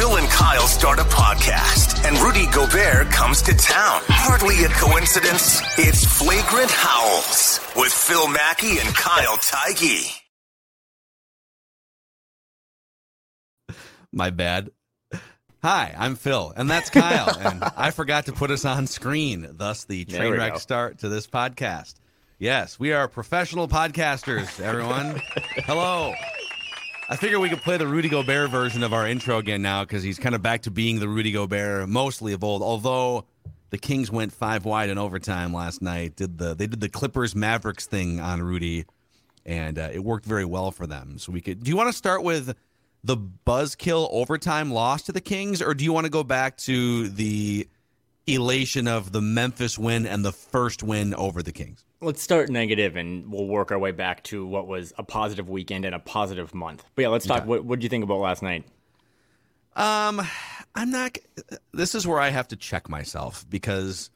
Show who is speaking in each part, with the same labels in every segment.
Speaker 1: Phil and Kyle start a podcast, and Rudy Gobert comes to town. Hardly a coincidence. It's Flagrant Howls with Phil Mackey and Kyle Theige.
Speaker 2: My bad. Hi, I'm Phil, and that's Kyle. and I forgot to put us on screen, thus the train wreck
Speaker 3: go.
Speaker 2: start to this podcast. Yes, we are professional podcasters, everyone. Hello. I figure we could play the Rudy Gobert version of our intro again now because he's kind of back to being the Rudy Gobert mostly of old. Although the Kings went five wide in overtime last night, did the they did the Clippers Mavericks thing on Rudy, and uh, it worked very well for them. So we could. Do you want to start with the buzzkill overtime loss to the Kings, or do you want to go back to the elation of the Memphis win and the first win over the Kings?
Speaker 3: Let's start negative and we'll work our way back to what was a positive weekend and a positive month. But yeah, let's talk. What what did you think about last night?
Speaker 2: Um, I'm not. This is where I have to check myself because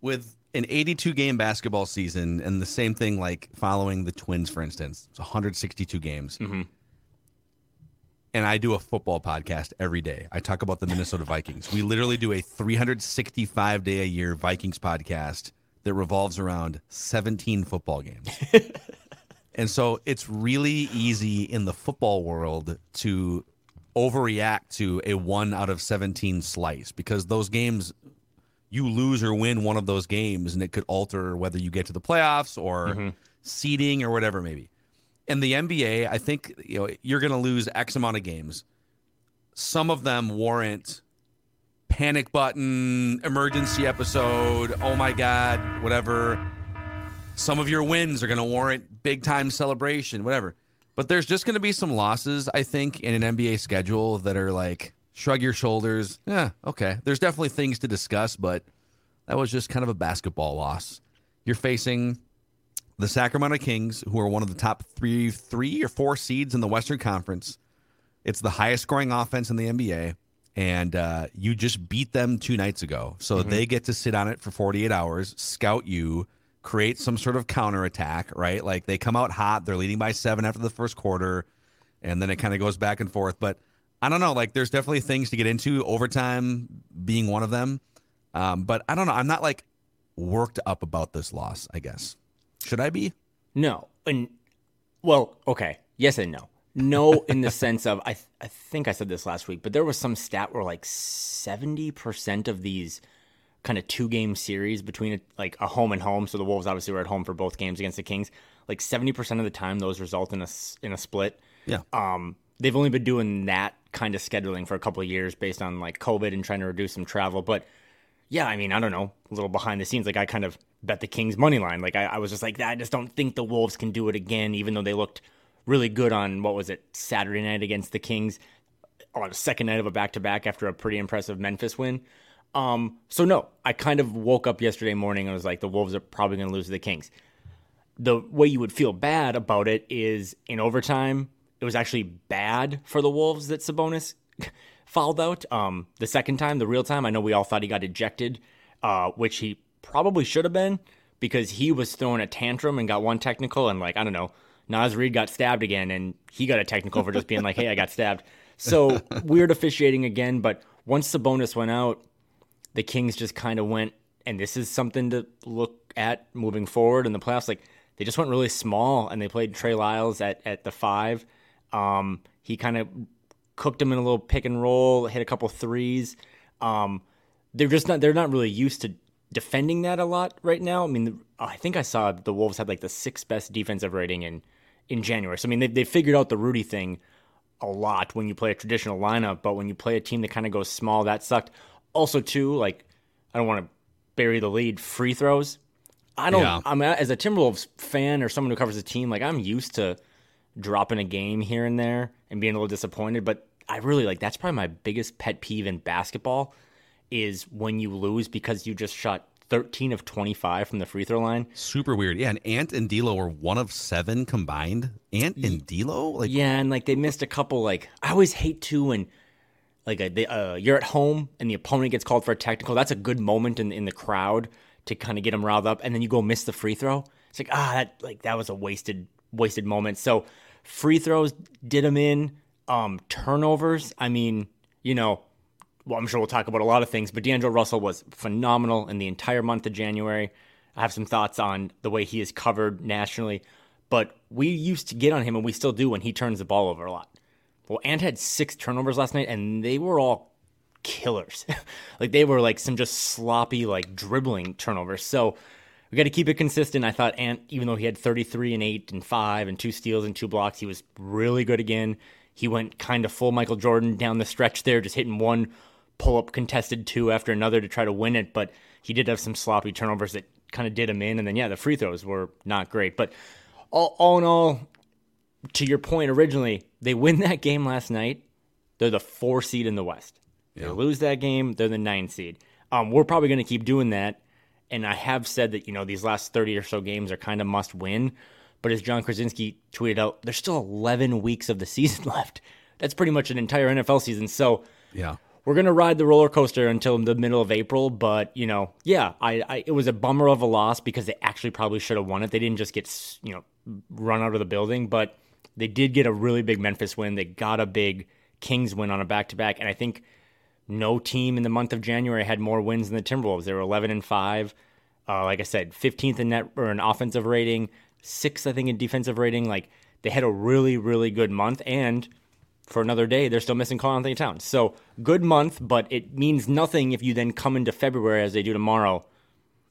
Speaker 2: with an 82 game basketball season and the same thing like following the Twins, for instance, it's 162 games. And I do a football podcast every day. I talk about the Minnesota Vikings. We literally do a 365 day a year Vikings podcast that revolves around 17 football games. And so it's really easy in the football world to overreact to a one out of 17 slice because those games, you lose or win one of those games and it could alter whether you get to the playoffs or mm-hmm. seeding or whatever maybe. In the NBA, I think you know you're going to lose X amount of games. Some of them warrant panic button, emergency episode, oh my god, whatever some of your wins are going to warrant big time celebration, whatever. But there's just going to be some losses, I think, in an NBA schedule that are like shrug your shoulders. Yeah, okay. There's definitely things to discuss, but that was just kind of a basketball loss. You're facing the Sacramento Kings, who are one of the top three, three or four seeds in the Western Conference. It's the highest scoring offense in the NBA, and uh, you just beat them two nights ago. So they get to sit on it for 48 hours, scout you, create some sort of counterattack, right? Like they come out hot, they're leading by seven after the first quarter, and then it kind of goes back and forth. But I don't know, like there's definitely things to get into, overtime being one of them. Um, but I don't know. I'm not like worked up about this loss, I guess. Should I be?
Speaker 3: No, and well, okay, yes and no. No, in the sense of I, th- I think I said this last week, but there was some stat where like seventy percent of these kind of two game series between a, like a home and home. So the Wolves obviously were at home for both games against the Kings. Like seventy percent of the time, those result in a in a split.
Speaker 2: Yeah.
Speaker 3: Um, they've only been doing that kind of scheduling for a couple of years based on like COVID and trying to reduce some travel. But yeah, I mean, I don't know, a little behind the scenes. Like I kind of bet the Kings money line. Like I, I was just like, I just don't think the Wolves can do it again, even though they looked really good on what was it Saturday night against the Kings on a second night of a back to back after a pretty impressive Memphis win. Um, so no, I kind of woke up yesterday morning and was like, the Wolves are probably going to lose to the Kings. The way you would feel bad about it is in overtime, it was actually bad for the Wolves that Sabonis fouled out. Um, the second time, the real time, I know we all thought he got ejected, uh, which he probably should have been because he was throwing a tantrum and got one technical, and like I don't know, Naz Reid got stabbed again, and he got a technical for just being like, "Hey, I got stabbed." So weird officiating again. But once Sabonis went out, the Kings just kind of went, and this is something to look at moving forward in the playoffs. Like they just went really small, and they played Trey Lyles at at the five. Um, he kind of cooked him in a little pick and roll, hit a couple threes. Um, they're just not they're not really used to defending that a lot right now. I mean, I think I saw the Wolves had like the sixth best defensive rating in in January. So I mean, they they figured out the Rudy thing a lot when you play a traditional lineup, but when you play a team that kind of goes small, that sucked. Also, too, like I don't want to bury the lead. Free throws. I don't.
Speaker 2: Yeah.
Speaker 3: I'm as a Timberwolves fan or someone who covers the team. Like I'm used to dropping a game here and there and being a little disappointed, but I really like that's probably my biggest pet peeve in basketball is when you lose because you just shot 13 of 25 from the free throw line.
Speaker 2: Super weird. Yeah, and Ant and D'Lo were one of seven combined. Ant and D'Lo, like
Speaker 3: Yeah, and like they missed a couple. Like I always hate to when like a, they, uh, you're at home and the opponent gets called for a technical. That's a good moment in in the crowd to kind of get them riled up, and then you go miss the free throw. It's like ah, that like that was a wasted wasted moment. So free throws did them in. Um, turnovers. I mean, you know, well, I'm sure we'll talk about a lot of things, but D'Angelo Russell was phenomenal in the entire month of January. I have some thoughts on the way he is covered nationally, but we used to get on him, and we still do when he turns the ball over a lot. Well, Ant had six turnovers last night, and they were all killers. like they were like some just sloppy, like dribbling turnovers. So we got to keep it consistent. I thought Ant, even though he had 33 and 8 and 5 and two steals and two blocks, he was really good again. He went kind of full Michael Jordan down the stretch there, just hitting one pull up contested two after another to try to win it. But he did have some sloppy turnovers that kind of did him in. And then, yeah, the free throws were not great. But all, all in all, to your point originally, they win that game last night. They're the four seed in the West. They lose that game, they're the nine seed. Um, we're probably going to keep doing that. And I have said that, you know, these last 30 or so games are kind of must win. But as Jon Krawczynski tweeted out, there's still 11 weeks of the season left. That's pretty much an entire NFL season. So,
Speaker 2: yeah.
Speaker 3: We're gonna ride the roller coaster until the middle of April. But you know, yeah, I, I it was a bummer of a loss because they actually probably should have won it. They didn't just get you know run out of the building, but they did get a really big Memphis win. They got a big Kings win on a back to back, and I think no team in the month of January had more wins than the Timberwolves. They were 11 and five. Uh, like I said, 15th in net or an offensive rating, sixth I think in defensive rating. Like they had a really really good month and for another day, they're still missing Karl-Anthony Towns. So good month, but it means nothing if you then come into February as they do tomorrow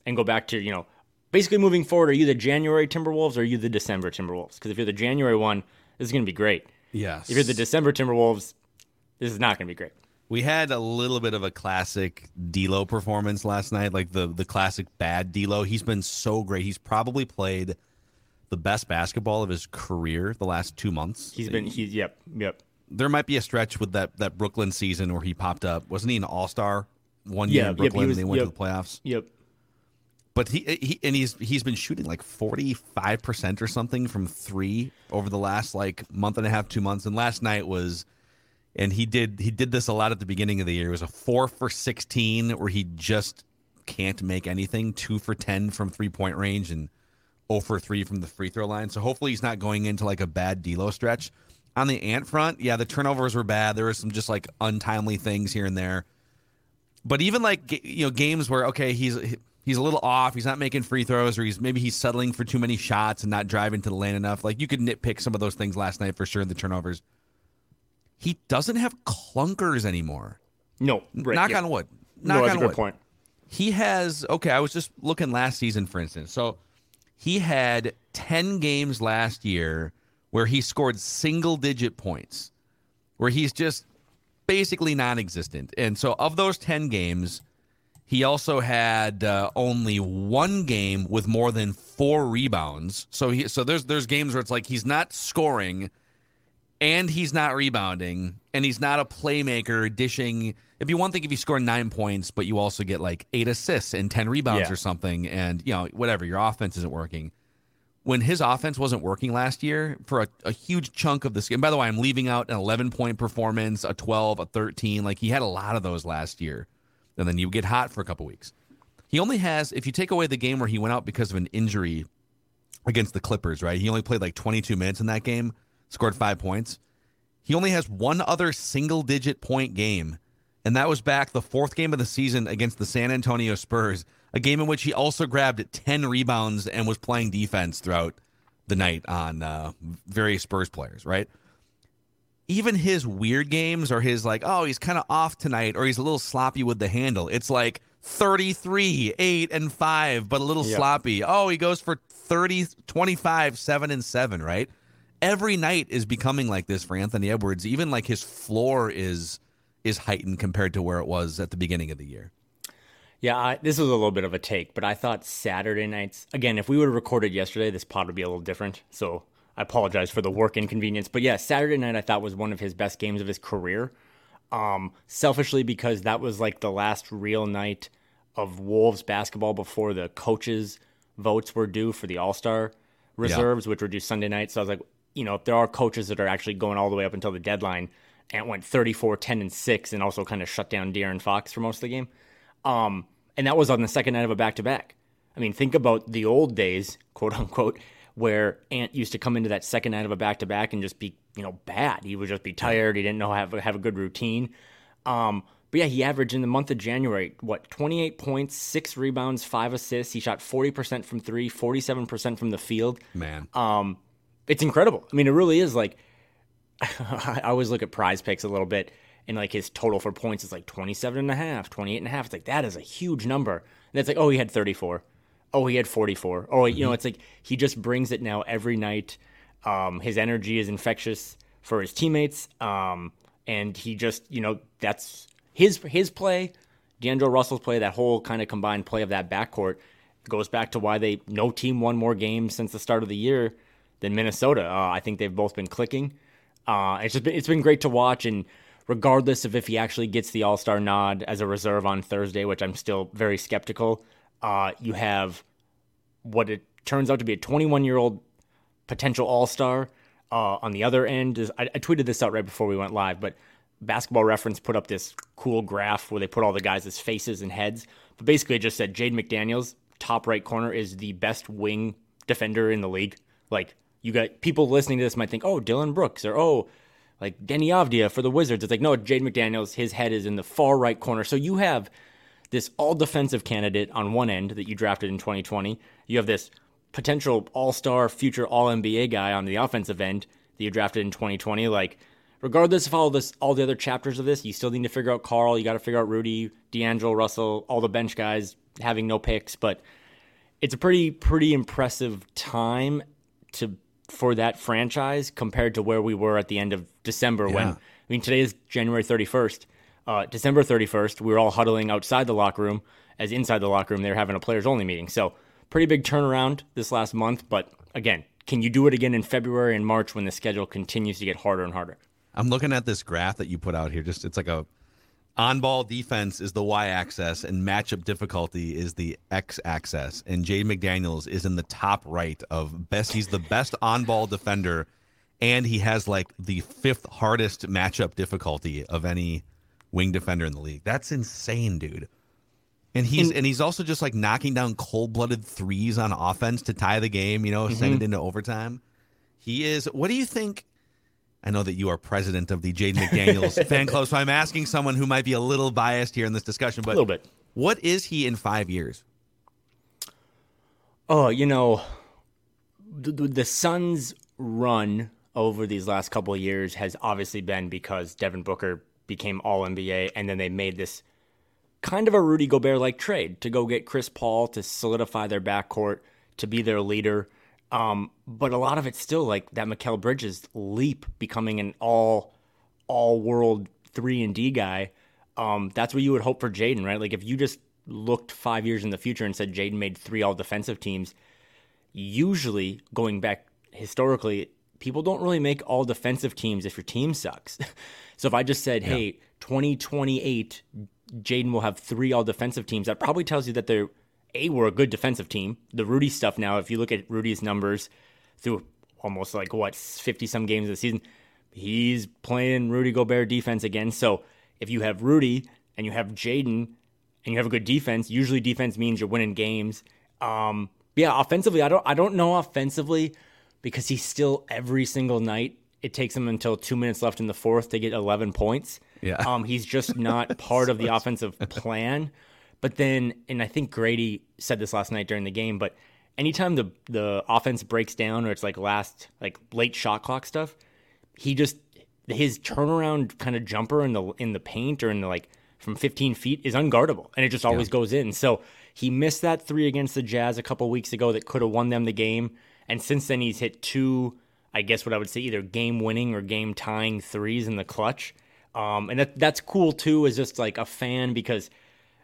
Speaker 3: and go back to, you know, basically moving forward, are you the January Timberwolves or are you the December Timberwolves? Because if you're the January one, this is going to be great.
Speaker 2: Yes.
Speaker 3: If you're the December Timberwolves, this is not going to be great.
Speaker 2: We had a little bit of a classic D'Lo performance last night, like the the classic bad D'Lo. He's been so great. He's probably played the best basketball of his career the last two months.
Speaker 3: He's been, he's, yep, yep.
Speaker 2: There might be a stretch with that that Brooklyn season where he popped up. Wasn't he an All Star one year
Speaker 3: Yeah,
Speaker 2: in
Speaker 3: yep,
Speaker 2: Brooklyn
Speaker 3: was-
Speaker 2: and they went
Speaker 3: yep.
Speaker 2: to the playoffs?
Speaker 3: Yep.
Speaker 2: But he he and he's he's been shooting like forty five percent or something from three over the last like month and a half, two months. And last night was, and he did he did this a lot at the beginning of the year. It was a four for sixteen where he just can't make anything. Two for ten from three point range and 0 for 3 from the free throw line. So hopefully he's not going into like a bad D'Lo stretch. On the Ant front, yeah, the turnovers were bad. There were some just like untimely things here and there. But even like you know games where okay, he's he's a little off, he's not making free throws or he's maybe he's settling for too many shots and not driving to the lane enough. Like you could nitpick some of those things last night for sure the turnovers. He doesn't have clunkers anymore.
Speaker 3: No. Right,
Speaker 2: Knock
Speaker 3: yeah.
Speaker 2: on wood.
Speaker 3: No,
Speaker 2: Knock
Speaker 3: that's
Speaker 2: on
Speaker 3: a good
Speaker 2: wood
Speaker 3: point.
Speaker 2: he has okay i was just looking last season for instance so he had 10 games last year where he scored single digit points where he's just basically non-existent. And so of those 10 games he also had uh, only one game with more than four rebounds. So he so there's there's games where it's like he's not scoring and he's not rebounding and he's not a playmaker dishing it'd be one thing if you score nine points but you also get like eight assists and 10 rebounds
Speaker 3: Yeah.
Speaker 2: or something and you know whatever your offense isn't working when his offense wasn't working last year for a, a huge chunk of this game by the way i'm leaving out an 11 point performance a 12 a 13 like he had a lot of those last year and then you get hot for a couple weeks he only has if you take away the game where he went out because of an injury against the Clippers, right? He only played like 22 minutes in that game, scored five points. He only has one other single digit point game, and that was back the fourth game of the season against the San Antonio Spurs, a game in which he also grabbed 10 rebounds and was playing defense throughout the night on uh, various Spurs players, right? Even his weird games or his like, oh, he's kind of off tonight or he's a little sloppy with the handle. It's like 33, 8 and 5, but a little
Speaker 3: Yep.
Speaker 2: sloppy. Oh, he goes for 30, 25, 7 and 7, right? Every night is becoming like this for Anthony Edwards. Even like his floor is is heightened compared to where it was at the beginning of the year.
Speaker 3: Yeah, I, this was a little bit of a take, but I thought Saturday nights again. If we would have recorded yesterday, this pod would be a little different. So I apologize for the work inconvenience. But yeah, Saturday night I thought was one of his best games of his career. Um, selfishly because that was like the last real night of Wolves basketball before the coaches' votes were due for the All Star reserves, yeah. which were due Sunday night. So I was like, you know, if there are coaches that are actually going all the way up until the deadline, and went 34, 10, and 6, and also kind of shut down De'Aaron Fox for most of the game. Um, and that was on the second night of a back to back. I mean, think about the old days, quote unquote, where Ant used to come into that second night of a back to back and just be, you know, bad. He would just be tired. He didn't know how have have a good routine. Um, but yeah, he averaged in the month of January what 28 points, six rebounds, five assists. He shot 40% from three, 47% from the field.
Speaker 2: Man,
Speaker 3: um, it's incredible. I mean, it really is like I always look at prize picks a little bit and like his total for points is like 27 and a half, 28 and a half. It's like that is a huge number. And it's like, oh, he had 34. Oh, he had 44. Oh, you know, mm-hmm. it's like he just brings it now every night. Um, his energy is infectious for his teammates. Um, and he just, you know, that's his his play, D'Angelo Russell's play, that whole kind of combined play of that backcourt goes back to why they no team won more games since the start of the year than Minnesota. Uh, I think they've both been clicking. Uh, it's just been, it's been great to watch, and regardless of if he actually gets the All Star nod as a reserve on Thursday, which I'm still very skeptical, uh, you have what it turns out to be a 21 year old potential All Star. Uh, on the other end, is I, I tweeted this out right before we went live, but Basketball Reference put up this cool graph where they put all the guys' faces and heads. But basically, it just said Jaden McDaniels, top right corner, is the best wing defender in the league. Like you got people listening to this might think, oh, Dillon Brooks or oh, like Deni Avdija for the Wizards. It's like, no, Jaden McDaniels, his head is in the far right corner. So you have this all defensive candidate on one end that you drafted in 2020. You have this potential all star, future all NBA guy on the offensive end that you drafted in 2020. Like, regardless of all this, all the other chapters of this, you still need to figure out Karl. You got to figure out Rudy, D'Angelo, Russell, all the bench guys having no picks. But it's a pretty, pretty impressive time to for that franchise compared to where we were at the end of December yeah. when I mean today is January 31st. Uh, December 31st, we were all huddling outside the locker room as inside the locker room they were having a players only meeting. So, pretty big turnaround this last month, but again, can you do it again in February and March when the schedule continues to get harder and harder?
Speaker 2: I'm looking at this graph that you put out here. Just it's like a on ball defense is the y axis and matchup difficulty is the x axis. And Jay McDaniels is in the top right of best. He's the best on ball defender, and he has like the fifth hardest matchup difficulty of any wing defender in the league. That's insane, dude. And he's and, and he's also just like knocking down cold blooded threes on offense to tie the game. You know, mm-hmm. send it into overtime. He is. What do you think? I know that you are president of the Jaden McDaniels fan club, so I'm asking someone who might be a little biased here in this discussion, but
Speaker 3: a little bit.
Speaker 2: What is he in five years?
Speaker 3: Oh, you know, the, the Suns' run over these last couple of years has obviously been because Devin Booker became All NBA, and then they made this kind of a Rudy Gobert like trade to go get Chris Paul to solidify their backcourt, to be their leader. Um, but a lot of it's still like that Mikal Bridges leap becoming an all all world three and D guy. Um, that's what you would hope for Jaden, right? Like if you just looked five years in the future and said Jaden made three all defensive teams, usually going back historically, people don't really make all defensive teams if your team sucks. so if I just said, yeah. hey, 2028, Jaden will have three all defensive teams, that probably tells you that they're a we're a good defensive team. The Rudy stuff now, if you look at Rudy's numbers through almost like what fifty some games of the season, he's playing Rudy Gobert defense again. So if you have Rudy and you have Jaden and you have a good defense, usually defense means you're winning games. Um, yeah, offensively, I don't I don't know offensively because he's still every single night. It takes him until two minutes left in the fourth to get 11 points.
Speaker 2: Yeah.
Speaker 3: Um, he's just not part of the offensive plan. But then, and I think Grady said this last night during the game, but anytime the the offense breaks down or it's like last like late shot clock stuff, he just his turnaround kind of jumper in the in the paint or in the like from 15 feet is unguardable and it just always yeah. goes in. So he missed that three against the Jazz a couple weeks ago that could have won them the game. And since then he's hit two, I guess what I would say either game winning or game tying threes in the clutch. Um, and that that's cool too, as just like a fan because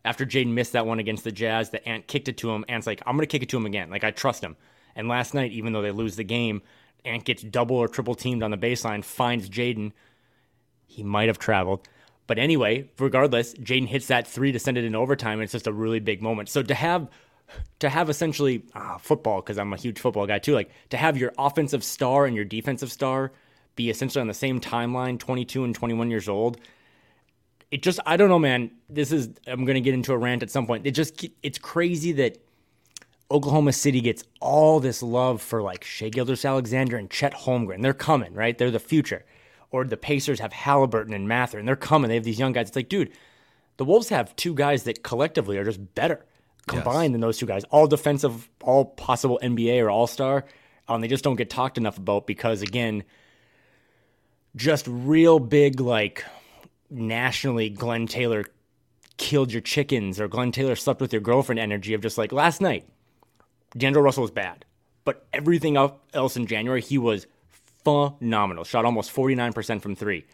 Speaker 3: after Jaden missed that one against the Jazz, the Ant kicked it to him. Ant's like, I'm going to kick it to him again. Like, I trust him. And last night, even though they lose the game, Ant gets double or triple teamed on the baseline, finds Jaden. He might have traveled. But anyway, regardless, Jaden hits that three to send it in overtime, and it's just a really big moment. So to have to have essentially ah, football, because I'm a huge football guy too, like to have your offensive star and your defensive star be essentially on the same timeline, 22 and 21 years old. It just, I don't know, man. This is, I'm going to get into a rant at some point. It just, it's crazy that Oklahoma City gets all this love for like Shai Gilgeous-Alexander and Chet Holmgren. They're coming, right? They're the future. Or the Pacers have Halliburton and Mather, and they're coming. They have these young guys. It's like, dude, the Wolves have two guys that collectively are just better combined yes. than those two guys. All defensive, all possible NBA or All Star. Um, they just don't get talked enough about because, again, just real big, like nationally, Glen Taylor killed your chickens or Glen Taylor slept with your girlfriend energy of just like last night, D'Angelo Russell was bad. But everything else in January, he was phenomenal. Shot almost 49% from three.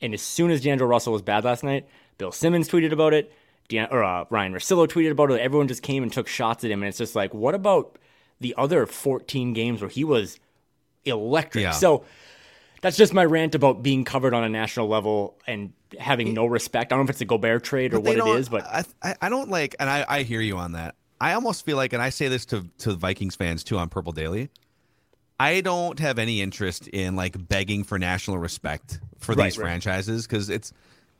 Speaker 3: And as soon as D'Angelo Russell was bad last night, Bill Simmons tweeted about it. Or uh, Ryen Russillo tweeted about it. Everyone just came and took shots at him. And it's just like, what about the other 14 games where he was electric? Yeah. So that's just my rant about being covered on a national level and having no respect. I don't know if it's a Gobert trade or what it is, but
Speaker 2: I, I don't like, and I, I hear you on that. I almost feel like, and I say this to to Vikings fans too on Purple Daily. I don't have any interest in like begging for national respect for right, these right. franchises because it's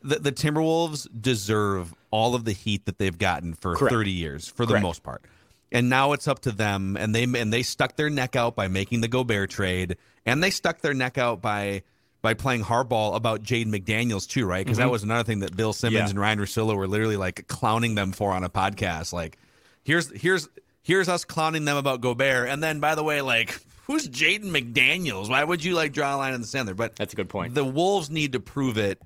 Speaker 2: the, the Timberwolves deserve all of the heat that they've gotten for Correct. 30 years for the most part. And now it's up to them and they and they stuck their neck out by making the Gobert trade and they stuck their neck out by by playing hardball about Jade McDaniels too, right? Because mm-hmm. that was another thing that Bill Simmons yeah. and Ryen Russillo were literally like clowning them for on a podcast. Like, here's here's here's us clowning them about Gobert, and then by the way, like, who's Jaden McDaniels? Why would you like draw a line in the sand there? But
Speaker 3: that's a good point.
Speaker 2: The Wolves need to prove it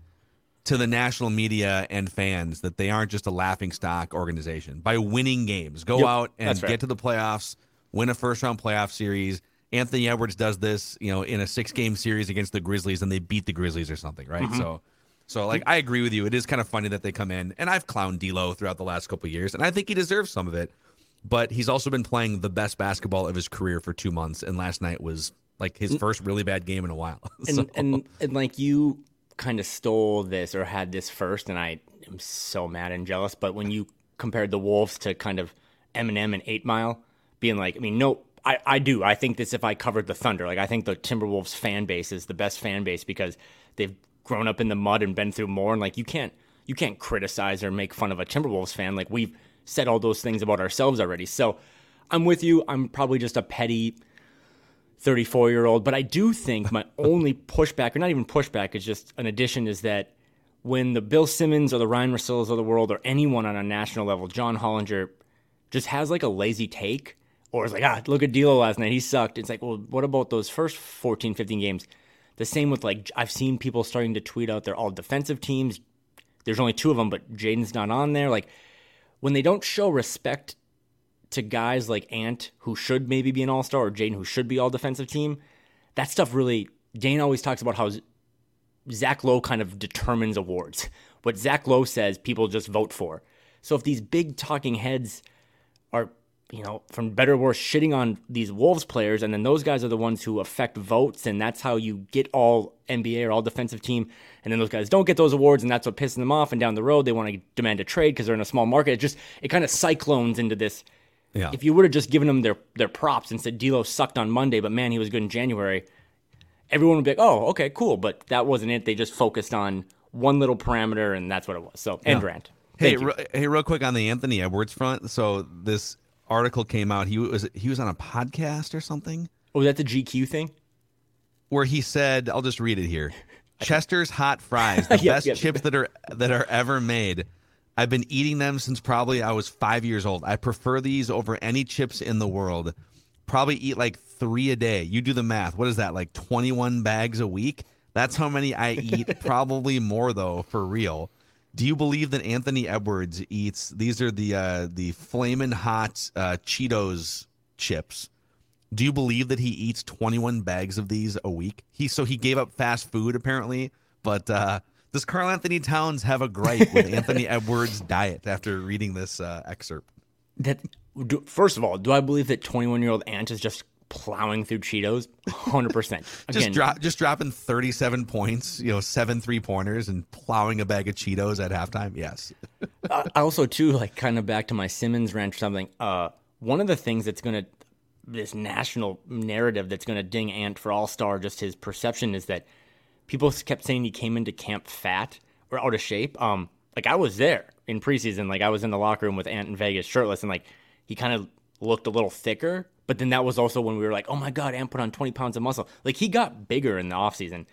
Speaker 2: to the national media and fans that they aren't just a laughing stock organization by winning games. Go yep, out and get to the playoffs, win a first round playoff series Anthony Edwards does this, you know, in a six game series against the Grizzlies and they beat the Grizzlies or something, right? Mm-hmm. So so like I agree with you. It is kind of funny that they come in and I've clowned D'Lo throughout the last couple years and I think he deserves some of it. But he's also been playing the best basketball of his career for 2 months and last night was like his first really bad game in a while.
Speaker 3: so. and, and and like you kind of stole this or had this first and I am so mad and jealous, but when you compared the Wolves to kind of Eminem and 8 Mile being like, I mean, no I, I do. I think this if I covered the Thunder. Like I think the Timberwolves fan base is the best fan base because they've grown up in the mud and been through more and like you can't you can't criticize or make fun of a Timberwolves fan. Like we've said all those things about ourselves already. So I'm with you. I'm probably just a petty 34 year old, but I do think my only pushback, or not even pushback, is just an addition is that when the Bill Simmons or the Ryen Russillos of the world or anyone on a national level, John Hollinger, just has like a lazy take or it's like, ah, look at D'Lo last night. He sucked. It's like, well, what about those first 14, 15 games? The same with like, I've seen people starting to tweet out they're all defensive teams. There's only two of them, but Jaden's not on there. Like, when they don't show respect to guys like Ant, who should maybe be an all star, or Jaden, who should be all defensive team, that stuff really. Dane always talks about how Zach Lowe kind of determines awards. What Zach Lowe says, people just vote for. So if these big talking heads are you know, from better or worse, shitting on these Wolves players, and then those guys are the ones who affect votes, and that's how you get all NBA or all defensive team, and then those guys don't get those awards, and that's what pisses them off. And down the road, they want to demand a trade because they're in a small market. It just it kind of cyclones into this. Yeah. If you would have just given them their their props and said D'Lo sucked on Monday, but man, he was good in January, everyone would be like, oh, okay, cool. But that wasn't it. They just focused on one little parameter, and that's what it was. So, and yeah.
Speaker 2: Hey, hey, real quick on the Anthony Edwards front. So this article came out. He was he was on a podcast or something.
Speaker 3: Oh, was that the GQ thing?
Speaker 2: Where he said, I'll just read it here. Chester's hot fries, the yep, best yep. chips that are that are ever made. I've been eating them since probably I was five years old. I prefer these over any chips in the world. Probably eat like three a day. You do the math. What is that? Like 21 bags a week? That's how many I eat. probably more though, for real. Do you believe that Anthony Edwards eats? These are the uh, the flaming hot uh, Cheetos chips. Do you believe that he eats 21 bags of these a week? He so he gave up fast food apparently, but uh, does Karl-Anthony Towns have a gripe with Anthony Edwards' diet after reading this uh, excerpt?
Speaker 3: That do, first of all, do I believe that 21 year old Ant is just plowing through Cheetos, hundred percent.
Speaker 2: just drop, just dropping thirty-seven points, you know, seven three pointers, and plowing a bag of Cheetos at halftime. Yes.
Speaker 3: uh, also, too, like kind of back to my Simmons rant or something. Uh, one of the things that's gonna this national narrative that's gonna ding Ant for All Star, just his perception is that people kept saying he came into camp fat or out of shape. Um, like I was there in preseason, like I was in the locker room with Ant in Vegas, shirtless, and like he kind of looked a little thicker but then that was also when we were like, oh my God, Ant put on 20 pounds of muscle. Like he got bigger in the offseason.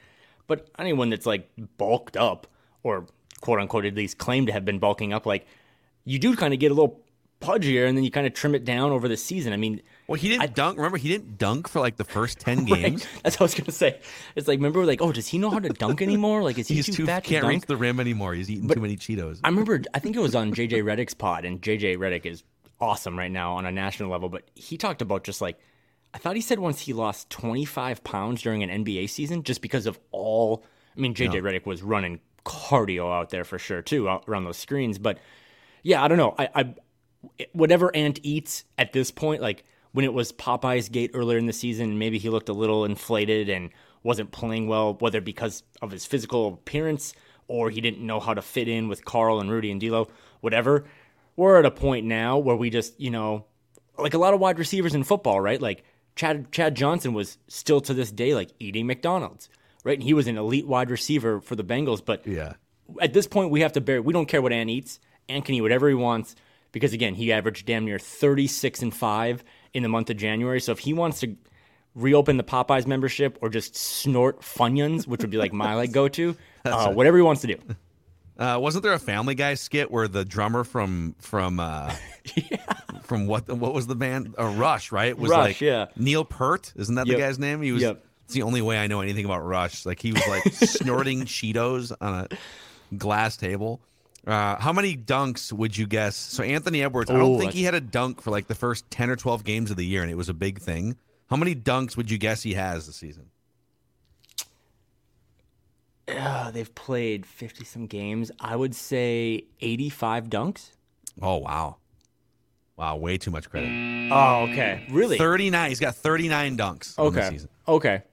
Speaker 3: But anyone that's like bulked up or quote unquote at least claimed to have been bulking up, like you do kind of get a little pudgier and then you kind of trim it down over the season. I mean,
Speaker 2: well, he didn't I, dunk. Remember, he didn't dunk for like the first ten games.
Speaker 3: Right? That's what I was gonna say. It's like remember, like, oh, does he know how to dunk anymore? Like, is he
Speaker 2: He's
Speaker 3: too, too
Speaker 2: fat?
Speaker 3: Can't
Speaker 2: reach the rim anymore. He's eating but too many Cheetos.
Speaker 3: I remember. I think it was on JJ Redick's pod, and JJ Redick is awesome right now on a national level. But he talked about just like I thought he said once he lost 25 pounds during an NBA season just because of all. I mean, JJ yeah. Redick was running cardio out there for sure too, around those screens. But yeah, I don't know. I, I whatever Ant eats at this point, like when it was Popeye's gate earlier in the season, maybe he looked a little inflated and wasn't playing well, whether because of his physical appearance or he didn't know how to fit in with Karl and Rudy and D'Lo, whatever. We're at a point now where we just, you know, like a lot of wide receivers in football, right? Like Chad Chad Johnson was still to this day like eating McDonald's, right? And he was an elite wide receiver for the Bengals. But
Speaker 2: yeah,
Speaker 3: at this point, we have to bear. We don't care what Ant eats. Ant can eat whatever he wants because again, he averaged damn near thirty six and five in the month of January. So if he wants to reopen the Popeyes membership or just snort Funyuns, which would be like my like go to, uh, whatever he wants to do.
Speaker 2: Uh, wasn't there a Family Guy skit where the drummer from from uh, yeah. from what what was the band? Uh, Rush, right? Was
Speaker 3: Rush,
Speaker 2: like
Speaker 3: yeah.
Speaker 2: Neil Peart, isn't that yep. the guy's name? He was.
Speaker 3: Yep.
Speaker 2: It's the only way I know anything about Rush. Like he was like snorting Cheetos on a glass table. Uh, how many dunks would you guess? So Anthony Edwards, Ooh, I don't think he had a dunk for like the first ten or twelve games of the year, and it was a big thing. How many dunks would you guess he has this season?
Speaker 3: uh, they've played 50 some games. I would say 85 dunks.
Speaker 2: Oh, wow. Wow, way too much credit.
Speaker 3: Oh, okay. Really?
Speaker 2: 39. He's got 39 dunks
Speaker 3: okay.
Speaker 2: season.
Speaker 3: Okay.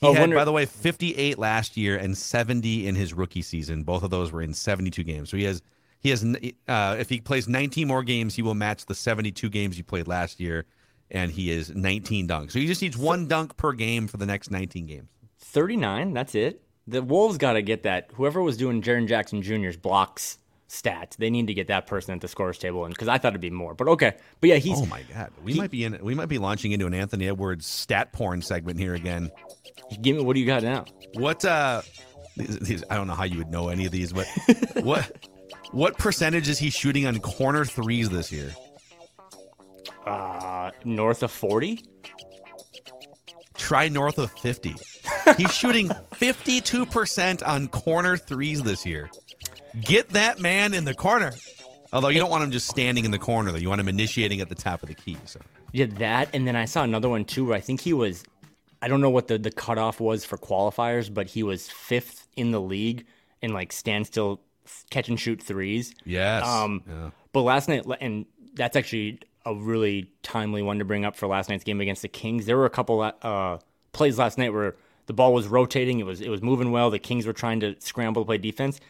Speaker 2: He oh, had, wonder- by the way, 58 last year and 70 in his rookie season. Both of those were in 72 games. So he has he has uh, if he plays 19 more games, he will match the 72 games he played last year, and he is 19 dunks. So he just needs one dunk per game for the next 19 games.
Speaker 3: 39. That's it. The Wolves got to get that. Whoever was doing Jaren Jackson Jr.'s blocks stats, they need to get that person at the scores table, and because I thought it'd be more. But okay, but yeah, he's.
Speaker 2: Oh my god, we he, might be in. We might be launching into an Anthony Edwards stat porn segment here again.
Speaker 3: Give me what do you got now?
Speaker 2: What? uh these, I don't know how you would know any of these, but what? What percentage is he shooting on corner threes this year?
Speaker 3: Uh, north of forty.
Speaker 2: Try north of fifty. He's shooting 52% on corner threes this year. Get that man in the corner. Although you don't want him just standing in the corner, though. You want him initiating at the top of the key. So
Speaker 3: yeah, that, and then I saw another one too where I think he was. I don't know what the the cutoff was for qualifiers, but he was fifth in the league in like standstill catch and shoot threes.
Speaker 2: Yes.
Speaker 3: Um,
Speaker 2: yeah.
Speaker 3: but last night, and that's actually a really timely one to bring up for last night's game against the Kings. There were a couple uh, plays last night where the ball was rotating. It was it was moving well. The Kings were trying to scramble to play defense,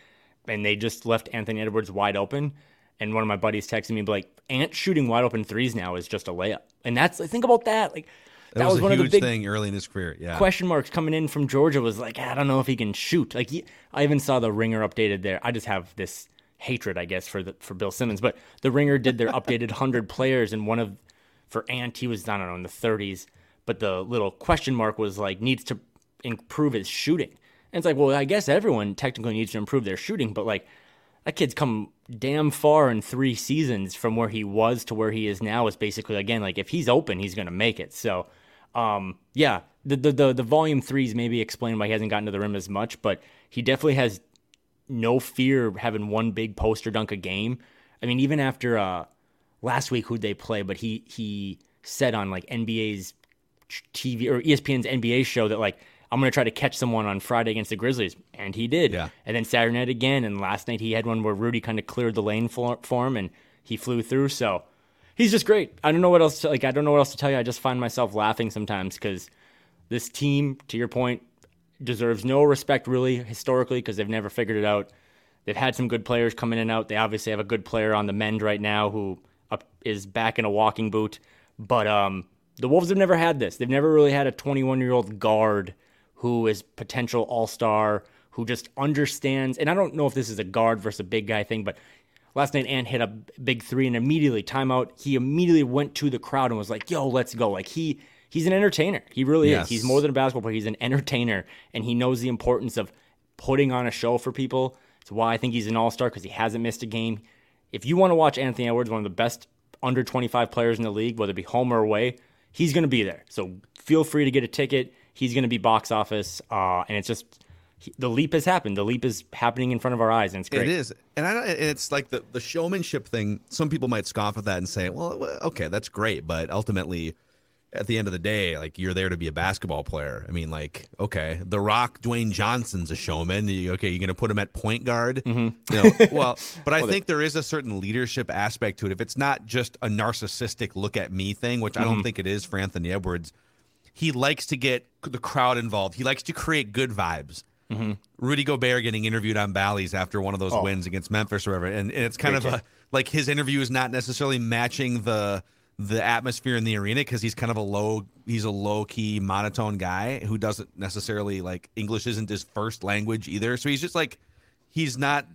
Speaker 3: and they just left Anthony Edwards wide open. And one of my buddies texted me like, "Ant shooting wide open threes now is just a layup." And that's think about that. Like
Speaker 2: that, that was, was one of the big thing early in his career. Yeah,
Speaker 3: question marks coming in from Georgia was like, I don't know if he can shoot. Like he, I even saw the Ringer updated there. I just have this hatred, I guess, for the for Bill Simmons. But the Ringer did their updated hundred players, and one of for Ant, he was I don't know in the 30s. But the little question mark was like needs to improve his shooting. And it's like, well, I guess everyone technically needs to improve their shooting, but like that kid's come damn far in three seasons from where he was to where he is now. Is basically again like if he's open, he's gonna make it. So, um, yeah, the, the the the volume threes maybe explain why he hasn't gotten to the rim as much, but he definitely has no fear having one big poster dunk a game. I mean, even after uh, last week, who'd they play? But he he said on like NBA's TV or ESPN's NBA show that like I'm going to try to catch someone on Friday against the Grizzlies. And he did.
Speaker 2: Yeah.
Speaker 3: And then Saturday night again. And last night he had one where Rudy kind of cleared the lane for, for him and he flew through. So He's just great. I don't know what else to, like I don't know what else to tell you. I just find myself laughing sometimes cuz this team to your point deserves no respect really historically because they've never figured it out. They've had some good players come in and out. They obviously have a good player on the mend right now who up, is back in a walking boot. But um, the Wolves have never had this. They've never really had a 21 year old guard who is potential all star, who just understands. And I don't know if this is a guard versus a big guy thing, but last night Ant hit a big three and immediately timeout. He immediately went to the crowd and was like, "Yo, let's go!" Like he he's an entertainer. He really
Speaker 2: Yes.
Speaker 3: is. He's more than a basketball player. He's an entertainer, and he knows the importance of putting on a show for people. It's why I think he's an all star because he hasn't missed a game. If you want to watch Anthony Edwards, one of the best under 25 players in the league, whether it be home or away, he's going to be there. So feel free to get a ticket. He's going to be box office, uh, and it's just the leap has happened. The leap is happening in front of our eyes, and it's great.
Speaker 2: It is, and I and it's like the the showmanship thing. Some people might scoff at that and say, "Well, okay, that's great," but ultimately, at the end of the day, like you're there to be a basketball player. I mean, like, okay, The Rock, Dwayne Johnson's a showman. You- Okay, you're going to put him at point guard. You know, well, but I think there is a certain leadership aspect to it. If it's not just a narcissistic look at me thing, which I don't think it is for Anthony Edwards, he likes to get the crowd involved. He likes to create good vibes. Mm-hmm. Rudy Gobert getting interviewed on Bally's after one of those oh. wins against Memphis or whatever, and, and it's kind
Speaker 3: Great
Speaker 2: of a like his interview is not necessarily matching the the atmosphere in the arena because he's kind of a low he's a low key monotone guy who doesn't necessarily like English isn't his first language either, so he's just like he's not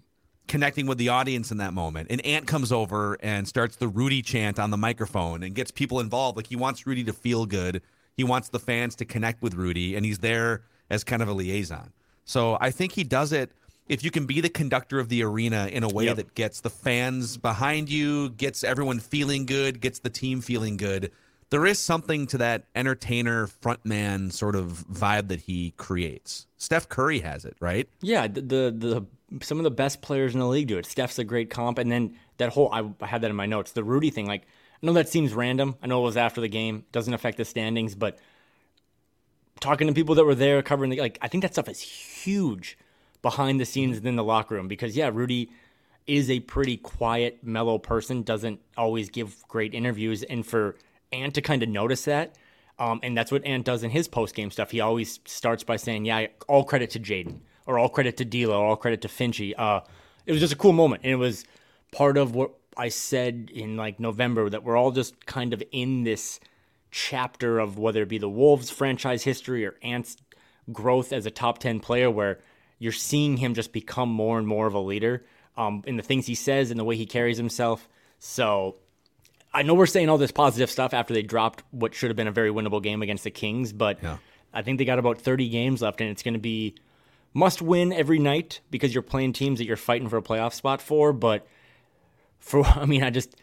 Speaker 2: connecting with the audience in that moment. And Ant comes over and starts the Rudy chant on the microphone and gets people involved. Like he wants Rudy to feel good. He wants the fans to connect with Rudy, and he's there as kind of a liaison. So I think he does it. If you can be the conductor of the arena in a way
Speaker 3: Yep.
Speaker 2: that gets the fans behind you, gets everyone feeling good, gets the team feeling good, there is something to that entertainer frontman sort of vibe that he creates. Steph Curry has it, right?
Speaker 3: Yeah, the, the the some of the best players in the league do it. Steph's a great comp, and then that whole I, I had that in my notes. The Rudy thing, like know that seems random. I know it was after the game, It doesn't affect the standings, but talking to people that were there covering the like, I think that stuff is huge behind the scenes and in the locker room because yeah, Rudy is a pretty quiet, mellow person. Doesn't always give great interviews, and for Ant to kind of notice that. Um, and that's what Ant does in his post game stuff. He always starts by saying, "Yeah, all credit to Jaden, or all credit to D'Lo, all credit to Finchy." Uh, it was just a cool moment, and it was part of what I said in like November that we're all just kind of in this chapter of whether it be the Wolves franchise history or Ant's growth as a top 10 player where you're seeing him just become more and more of a leader um, in the things he says and the way he carries himself. So I know we're saying all this positive stuff after they dropped what should have been a very winnable game against the Kings, but
Speaker 2: Yeah.
Speaker 3: I think they got about 30 games left and it's going to be must win every night because you're playing teams that you're fighting for a playoff spot for, but for I mean, I just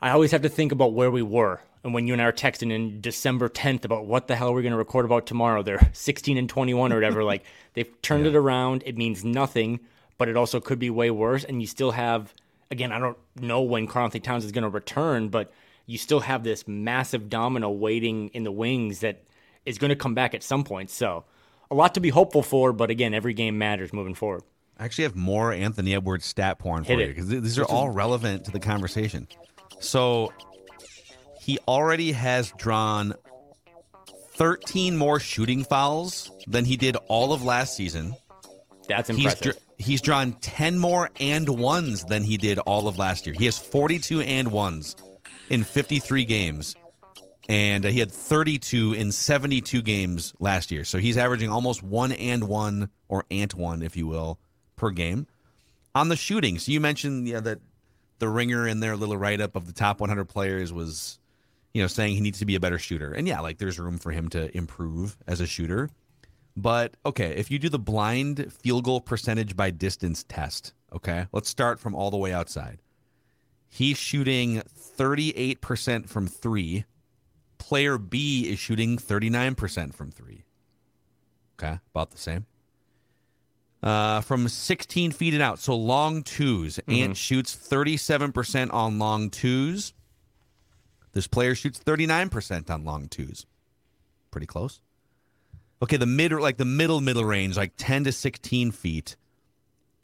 Speaker 3: I always have to think about where we were. And when you and I are texting in December 10th about what the hell are we going to record about tomorrow, they're 16 and 21 or whatever. like they've turned it around. It means nothing, but it also could be way worse. And you still have, again, I don't know when Karl-Anthony Towns is going to return, but you still have this massive domino waiting in the wings that is going to come back at some point. So a lot to be hopeful for, but again, every game matters moving forward.
Speaker 2: I actually have more Anthony Edwards stat porn for you because these are all relevant to the conversation. So he already has drawn 13 more shooting fouls than he did all of last season.
Speaker 3: That's
Speaker 2: He's
Speaker 3: impressive.
Speaker 2: dr- he's drawn 10 more and ones than he did all of last year. He has 42 and ones in 53 games. And uh, he had 32 in 72 games last year. So he's averaging almost one and one, or ant one, if you will, per game. On the shooting, so you mentioned yeah, that the ringer in their little write up of the top 100 players was, you know, saying he needs to be a better shooter. And yeah, like there's room for him to improve as a shooter. But okay, if you do the blind field goal percentage by distance test, okay, let's start from all the way outside. He's shooting 38% from three. Player B is shooting 39% from three. Okay, about the same. Uh, from 16 feet and out, so long 2s Ant shoots 37% on long twos. This player shoots 39% on long twos. Pretty close. Okay, the mid like the middle middle range, like 10 to 16 feet.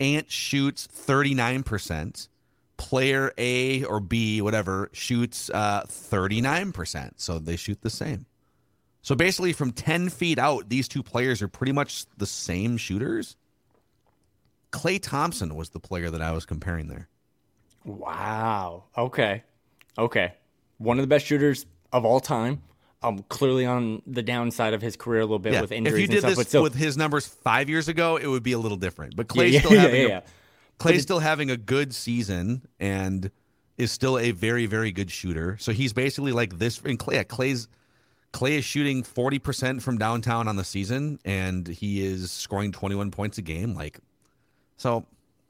Speaker 2: Ant shoots 39%. player A or B, whatever, shoots uh, 39%. So they shoot the same. So basically, from 10 feet out, these two players are pretty much the same shooters. Klay Thompson was the player that I was comparing there.
Speaker 3: Wow. Okay. Okay. One of the best shooters of all time. Um, clearly on the downside of his career a little bit
Speaker 2: Yeah.
Speaker 3: with
Speaker 2: If
Speaker 3: injuries
Speaker 2: you
Speaker 3: and
Speaker 2: did
Speaker 3: stuff.
Speaker 2: this
Speaker 3: but still,
Speaker 2: with his numbers five years ago, it would be a little different. But Klay's
Speaker 3: yeah,
Speaker 2: still
Speaker 3: yeah,
Speaker 2: having
Speaker 3: yeah,
Speaker 2: a. Klay's still having a good season and is still a very, very good shooter. So he's basically like this. And Klay, Klay's Klay is shooting forty percent from downtown on the season, and he is scoring twenty one points a game. Like, so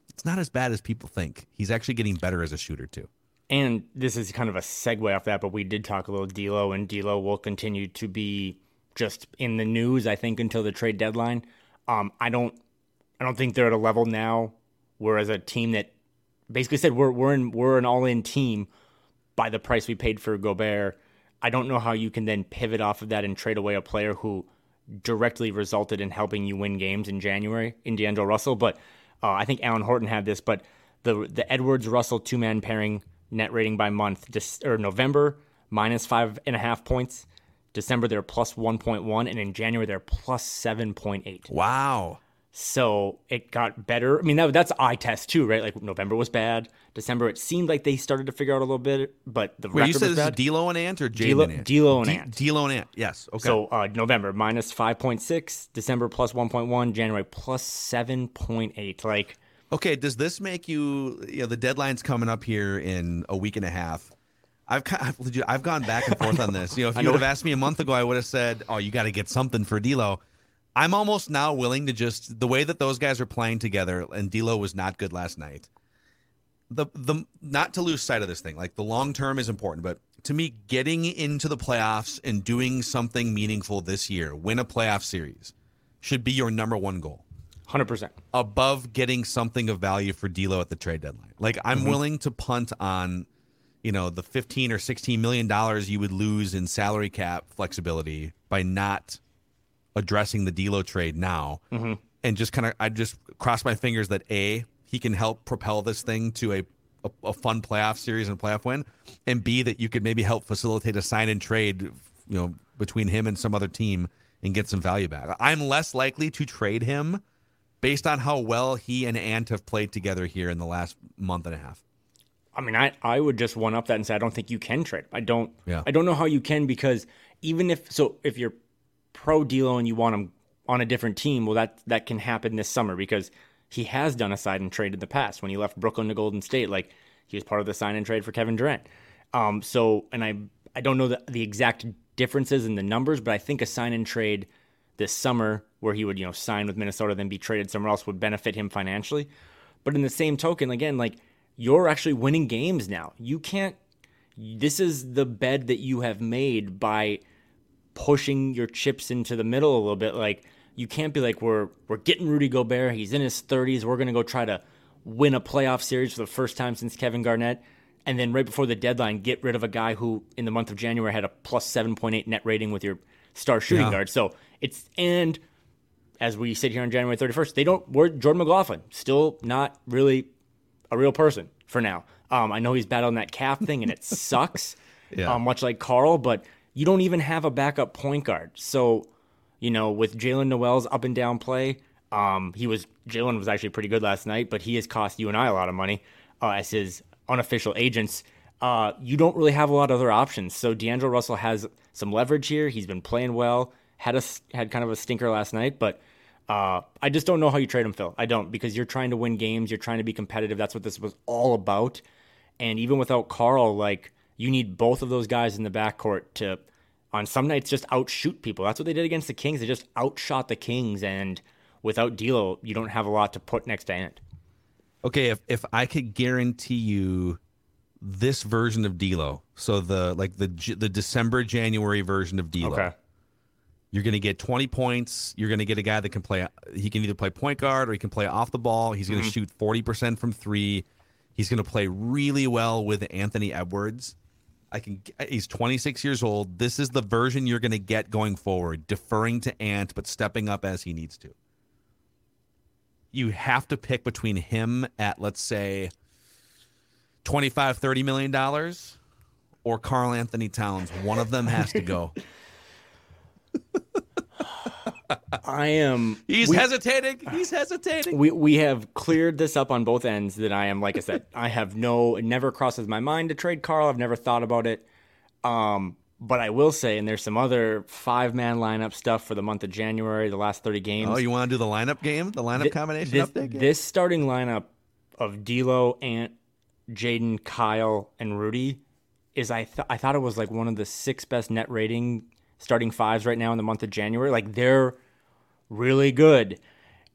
Speaker 2: it's not as bad as people think. He's actually getting better as a shooter too.
Speaker 3: And this is kind of a segue off that, but we did talk a little D'Lo, and D'Lo will continue to be just in the news. I think until the trade deadline. Um, I don't, I don't think they're at a level now. Whereas a team that basically said we're we're in we're an all in team by the price we paid for Gobert. I don't know how you can then pivot off of that and trade away a player who directly resulted in helping you win games in January in D'Angelo Russell. But uh, I think Alan Horton had this. But the the Edwards Russell two man pairing net rating by month, Dec- or November minus five and a half points. December they're plus one point one, and in January they're plus seven point eight.
Speaker 2: Wow.
Speaker 3: So it got better. I mean, that, that's eye test too, right? Like November was bad. December, it seemed like they started to figure out a little bit, but the
Speaker 2: Wait,
Speaker 3: record
Speaker 2: you said
Speaker 3: was
Speaker 2: this is. D'Lo and Ant or Jaden
Speaker 3: D'Lo-
Speaker 2: and Ant?
Speaker 3: D'Lo and
Speaker 2: D-
Speaker 3: Ant.
Speaker 2: D'Lo and Ant. Yes. Okay.
Speaker 3: So uh, November minus five point six, December plus one point one, January plus seven point eight. Like
Speaker 2: Okay, does this make you? You know, the deadline's coming up here in a week and a half. I've kind of, legit- I've gone back and forth on this. You know, if you would have asked me a month ago, I would have said, "Oh, you got to get something for D'Lo." I'm almost now willing to just the way that those guys are playing together, and D'Lo was not good last night. The the not to lose sight of this thing. Like the long term is important, but to me, getting into the playoffs and doing something meaningful this year, win a playoff series, should be your number one goal
Speaker 3: hundred percent.
Speaker 2: above getting something of value for D'Lo at the trade deadline. Like I'm mm-hmm. willing to punt on, you know, the 15 or 16 million dollars you would lose in salary cap flexibility by not addressing the D'Lo trade now, mm-hmm. and just kind of I just cross my fingers that a he can help propel this thing to a. A, a fun playoff series and playoff win, and B that you could maybe help facilitate a sign and trade, you know, between him and some other team and get some value back. I'm less likely to trade him based on how well he and Ant have played together here in the last month and a half.
Speaker 3: I mean, I, I would just one up that and say I don't think you can trade. I don't.
Speaker 2: Yeah.
Speaker 3: I don't know how you can because even if so, if you're pro D'Lo and you want him on a different team, well, that that can happen this summer because he has done a sign and trade in the past when he left Brooklyn to Golden State. Like he was part of the sign and trade for Kevin Durant. Um. So, and I I don't know the, the exact differences in the numbers, but I think a sign and trade this summer where he would you know sign with Minnesota then be traded somewhere else would benefit him financially. But in the same token, again, like you're actually winning games now. You can't. This is the bed that you have made by pushing your chips into the middle a little bit. Like you can't be like we're we're getting Rudy Gobert. He's in his 30s. We're gonna go try to win a playoff series for the first time since Kevin Garnett. And then right before the deadline, get rid of a guy who in the month of January had a plus 7.8 net rating with your star shooting
Speaker 2: Yeah.
Speaker 3: guard. So it's and as we sit here on January 31st, they don't. We're Jordan McLaughlin still not really a real person for now. Um, I know he's battling that calf thing and it sucks,
Speaker 2: Yeah.
Speaker 3: um, much like Karl, but you don't even have a backup point guard. So, you know, with Jaylen Nowell's up and down play, um, he was Jaylen was actually pretty good last night, but he has cost you and I a lot of money uh, as his unofficial agents. Uh, you don't really have a lot of other options. So D'Angelo Russell has some leverage here. He's been playing well. Had a had kind of a stinker last night, but uh, I just don't know how you trade him, Phil. I don't because you're trying to win games. You're trying to be competitive. That's what this was all about. And even without Karl, like you need both of those guys in the backcourt to, on some nights, just outshoot people. That's what they did against the Kings. They just outshot the Kings. And without D'Lo, you don't have a lot to put next to Ant.
Speaker 2: Okay, if if I could guarantee you this version of D'Lo, so the like the the December January version of D'Lo,
Speaker 3: Okay.
Speaker 2: you're going to get 20 points. You're going to get a guy that can play. He can either play point guard or he can play off the ball. He's going to mm-hmm. shoot 40 percent from three. He's going to play really well with Anthony Edwards. I can. Uh, he's 26 years old. This is the version you're going to get going forward, deferring to Ant but stepping up as he needs to. You have to pick between him at let's say 25, 30 million dollars or Karl-Anthony Towns. One of them has to go.
Speaker 3: I am.
Speaker 2: He's
Speaker 3: we,
Speaker 2: hesitating. He's hesitating.
Speaker 3: We we have cleared this up on both ends. That I am, like I said, I have no. It never crosses my mind to trade Karl. I've never thought about it. Um, but I will say, and there's some other five man lineup stuff for the month of January, the last 30 games.
Speaker 2: Oh, you want to do the lineup game, the lineup
Speaker 3: Th-
Speaker 2: combination
Speaker 3: this,
Speaker 2: update? Game?
Speaker 3: This starting lineup of D'Lo, Ant, Jaden, Kyle, and Rudy is I th- I thought it was like one of the six best net rating starting fives right now in the month of January. Like they're really good,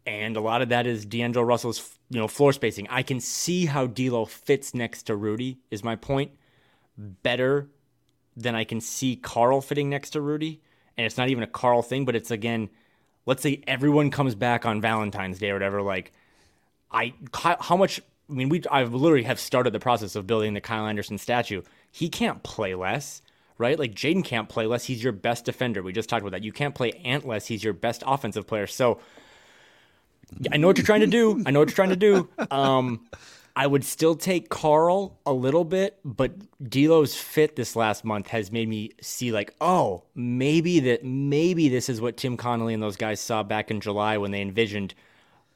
Speaker 3: and a lot of that is D'Angelo Russell's you know floor spacing. I can see how D'Lo fits next to Rudy. Is my point better than I can see Karl fitting next to Rudy? And it's not even a Karl thing, but it's again, let's say everyone comes back on Valentine's Day or whatever. Like, I how much? I mean, we I've literally have started the process of building the Kyle Anderson statue. He can't play less, right? Like Jaden can't play less. He's your best defender. We just talked about that. You can't play Ant less. He's your best offensive player. So I know what you're trying to do. I know what you're trying to do. Um, I would still take Karl a little bit, but D'Lo's fit this last month has made me see like, oh, maybe that maybe this is what Tim Connolly and those guys saw back in July when they envisioned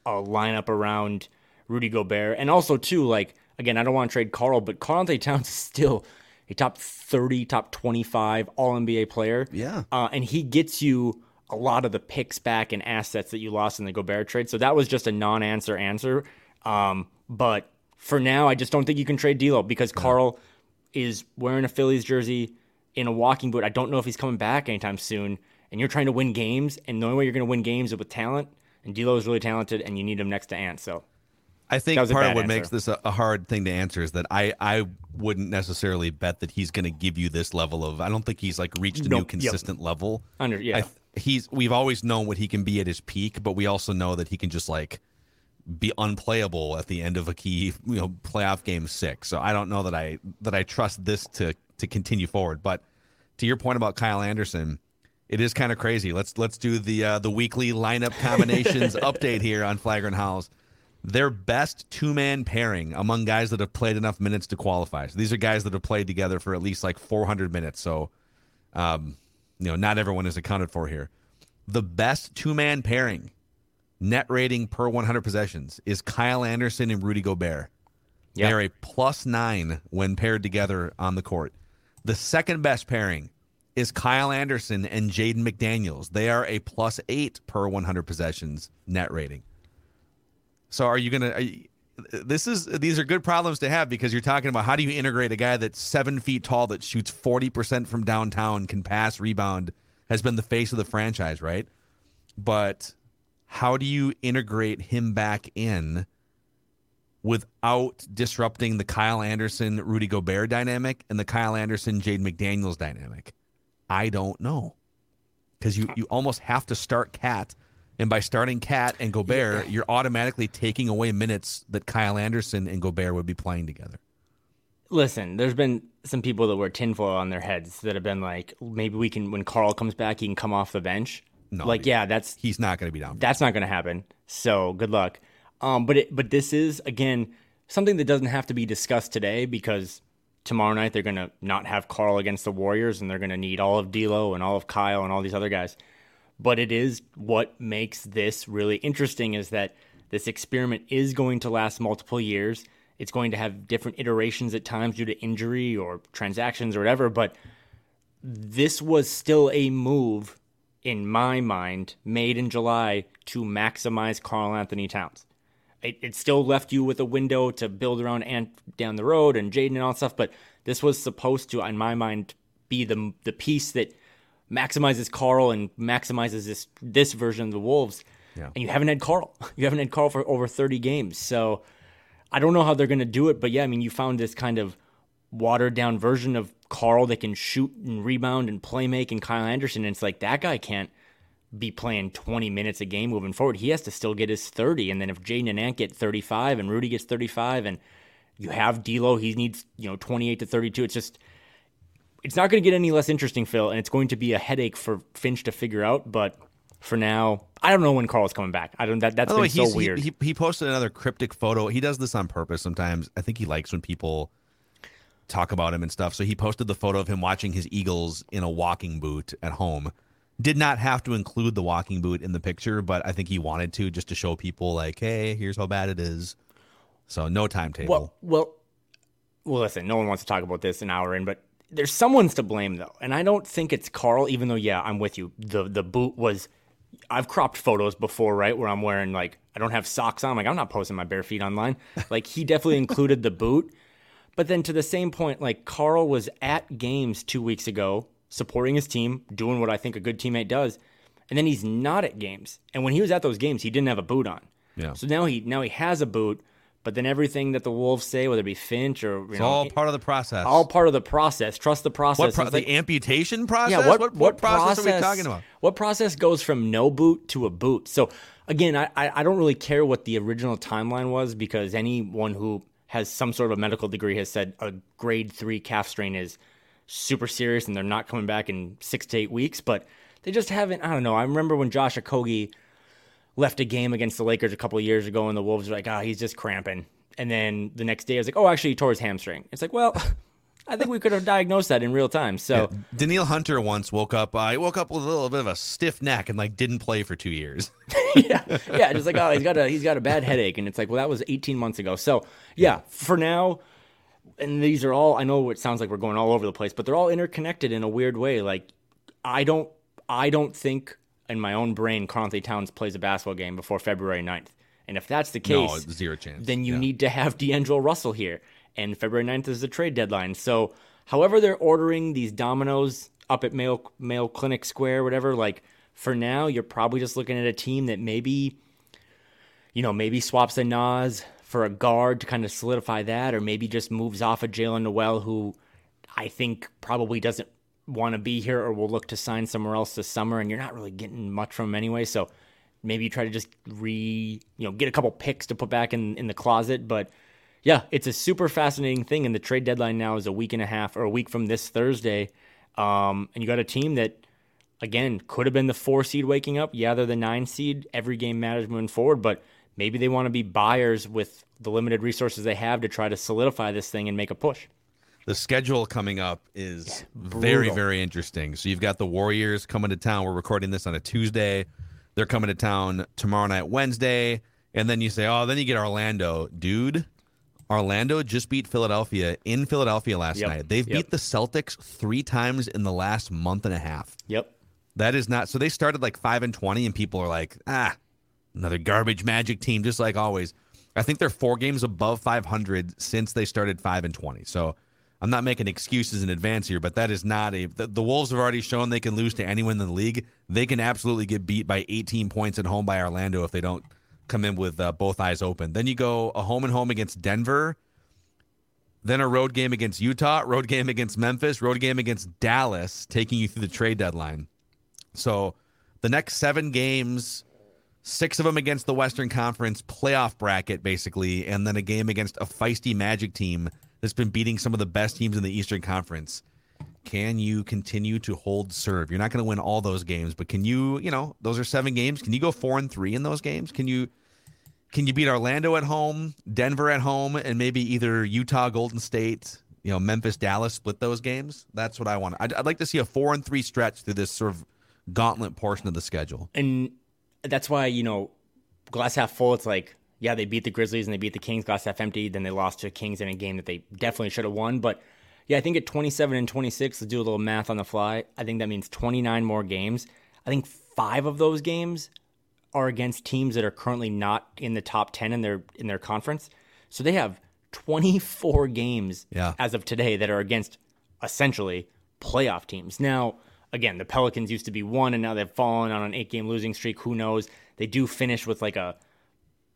Speaker 3: a lineup around Rudy Gobert, and also too like again, I don't want to trade Karl, but Karl-Anthony Towns is still a top thirty, top twenty-five All NBA player.
Speaker 2: Yeah,
Speaker 3: uh, and he gets you a lot of the picks back and assets that you lost in the Gobert trade. So that was just a non-answer answer. Um, but for now, I just don't think you can trade D'Lo because yeah. Karl is wearing a Phillies jersey in a walking boot. I don't know if he's coming back anytime soon. And you're trying to win games, and the only way you're going to win games is with talent. And D'Lo is really talented, and you need him next to Ant. So
Speaker 2: I think part of what answer. makes this a, a, hard thing to answer is that I, I wouldn't necessarily bet that he's going to give you this level of. I don't think he's like reached a nope, new consistent yep. level.
Speaker 3: Under yeah,
Speaker 2: I, he's we've always known what he can be at his peak, but we also know that he can just like be unplayable at the end of a key you know playoff game six. So I don't know that I that I trust this to to continue forward. But to your point about Kyle Anderson, it is kind of crazy. Let's let's do the uh, the weekly lineup combinations update here on Flagrant Howls. Their best two man pairing among guys that have played enough minutes to qualify. So these are guys that have played together for at least like 400 minutes. So, um, you know, not everyone is accounted for here. The best two man pairing net rating per 100 possessions is Kyle Anderson and Rudy Gobert. Yep. They are a plus nine when paired together on the court. The second best pairing is Kyle Anderson and Jaden McDaniels. They are a plus eight per 100 possessions net rating. So are you going to? This is these are good problems to have because you're talking about how do you integrate a guy that's seven feet tall that shoots 40% from downtown, can pass, rebound, has been the face of the franchise, right? But how do you integrate him back in without disrupting the Kyle Anderson Rudy Gobert dynamic and the Kyle Anderson Jaden McDaniels dynamic? I don't know. Because you, you almost have to start KAT. And by starting KAT and Gobert, yeah. you're automatically taking away minutes that Kyle Anderson and Gobert would be playing together.
Speaker 3: Listen, there's been some people that wear tinfoil on their heads that have been like, maybe we can, when Karl comes back, he can come off the bench. No, like yeah, that's
Speaker 2: he's not going to be down.
Speaker 3: That's not going to happen. So good luck. Um, but it, but this is again something that doesn't have to be discussed today because tomorrow night they're going to not have Karl against the Warriors and they're going to need all of D'Lo and all of Kyle and all these other guys. But it is what makes this really interesting is that this experiment is going to last multiple years. It's going to have different iterations at times due to injury or transactions or whatever. But this was still a move in my mind, made in July to maximize Karl-Anthony Towns. It, it still left you with a window to build around Ant down the road and Jaden and all that stuff, but this was supposed to, in my mind, be the the piece that maximizes Karl and maximizes this this version of the Wolves. Yeah. And you haven't had Karl. You haven't had Karl for over 30 games. So I don't know how they're going to do it, but yeah, I mean, you found this kind of watered down version of Karl that can shoot and rebound and play make and Kyle Anderson. And it's like that guy can't be playing 20 minutes a game moving forward. He has to still get his 30. And then if Jaden and Ant get 35 and Rudy gets 35 and you have D'Lo, he needs, you know, 28 to 32. It's just, it's not going to get any less interesting, Phil. And it's going to be a headache for Finch to figure out. But for now, I don't know when Karl's coming back. I don't, that, that's been way, so weird.
Speaker 2: He, he posted another cryptic photo. He does this on purpose sometimes. I think he likes when people talk about him and stuff. So he posted the photo of him watching his Eagles in a walking boot at home. Did not have to include the walking boot in the picture, but I think he wanted to just to show people like, hey, here's how bad it is. So no timetable.
Speaker 3: Well, well, well. Listen, no one wants to talk about this an hour in, but there's someone's to blame though, and I don't think it's Karl. Even though, yeah, I'm with you. the The boot was. I've cropped photos before, right, where I'm wearing like I don't have socks on. I'm like I'm not posting my bare feet online. Like he definitely included the boot, but then to the same point, like Karl was at games two weeks ago supporting his team, doing what I think a good teammate does, and then he's not at games. And when he was at those games, he didn't have a boot on.
Speaker 2: Yeah.
Speaker 3: So now he now he has a boot, but then everything that the Wolves say, whether it be Finch or you
Speaker 2: it's
Speaker 3: know,
Speaker 2: all part of the process.
Speaker 3: all part of the process. Trust the process.
Speaker 2: what pro- the
Speaker 3: like-
Speaker 2: amputation process?
Speaker 3: yeah, what,
Speaker 2: what,
Speaker 3: what
Speaker 2: process, are we talking about?
Speaker 3: What process goes from no boot to a boot? So again, I, I I don't really care what the original timeline was because anyone who has some sort of a medical degree has said a grade three calf strain is super serious and they're not coming back in six to eight weeks. But they just haven't. I don't know. I remember when Josh Okogie left a game against the Lakers a couple years ago, and the Wolves were like, "Ah, he's just cramping." And then the next day, I was like, "Oh, actually, he tore his hamstring." It's like, well, I think we could have diagnosed that in real time. So.
Speaker 2: Daniil Hunter once woke up. I woke up with a little bit of a stiff neck and like didn't play for two years.
Speaker 3: yeah, yeah, just like oh, he's got a he's got a bad headache, and it's like, well, that was 18 months ago. So yeah, for now, and these are all. I know it sounds like we're going all over the place, but they're all interconnected in a weird way. Like, I don't, I don't think in my own brain, Karl-Anthony Towns plays a basketball game before February 9th. And if that's the case, No,
Speaker 2: zero chance.
Speaker 3: then you
Speaker 2: Yeah.
Speaker 3: need to have D'Angelo Russell here. And February 9th is the trade deadline. So, however, they're ordering these dominoes up at Mayo, Mayo Clinic Square, whatever, like for now, you're probably just looking at a team that maybe, you know, maybe swaps a Naz for a guard to kind of solidify that, or maybe just moves off of Jaylen Nowell, who I think probably doesn't want to be here or will look to sign somewhere else this summer, and you're not really getting much from him anyway. So maybe you try to just re, you know, get a couple picks to put back in, in the closet. But yeah, it's a super fascinating thing. And the trade deadline now is a week and a half or a week from this Thursday. Um, and you got a team that, again, could have been the four seed waking up. Yeah, they're the nine seed. Every game matters moving forward, but maybe they want to be buyers with the limited resources they have to try to solidify this thing and make a push.
Speaker 2: The schedule coming up is very, very interesting. So you've got the Warriors coming to town. We're recording this on a Tuesday. They're coming to town tomorrow night, Wednesday. And then you say, oh, then you get Orlando. Dude, Orlando just beat Philadelphia in Philadelphia last
Speaker 3: Yep.
Speaker 2: night. They've
Speaker 3: Yep.
Speaker 2: beat the Celtics three times in the last month and a half.
Speaker 3: Yep.
Speaker 2: That is not so they started like five and twenty, and people are like, ah, another garbage magic team, just like always. I think they're four games above five hundred since they started five and twenty. So I'm not making excuses in advance here, but that is not a the, the Wolves have already shown they can lose to anyone in the league. They can absolutely get beat by 18 points at home by Orlando if they don't come in with uh, both eyes open. Then you go a home and home against Denver, then a road game against Utah, road game against Memphis, road game against Dallas, taking you through the trade deadline. So the next seven games, six of them against the Western Conference playoff bracket, basically, and then a game against a feisty Magic team that's been beating some of the best teams in the Eastern Conference. Can you continue to hold serve? You're not going to win all those games, but can you, you know, those are seven games. Can you go four and three in those games? Can you can you beat Orlando at home, Denver at home, and maybe either Utah, Golden State, you know, Memphis, Dallas split those games? That's what I want. I'd, I'd like to see a four and three stretch through this sort of gauntlet portion of the schedule.
Speaker 3: and that's why you know glass half full it's like yeah they beat the grizzlies and they beat the kings glass half empty then they lost to the kings in a game that they definitely should have won but yeah i think at 27 and 26 let's do a little math on the fly i think that means 29 more games i think five of those games are against teams that are currently not in the top 10 in their in their conference so they have 24 games
Speaker 2: Yeah.
Speaker 3: as of today that are against essentially playoff teams. Now, again, the Pelicans used to be one, and now they've fallen on an eight game losing streak. Who knows? They do finish with like a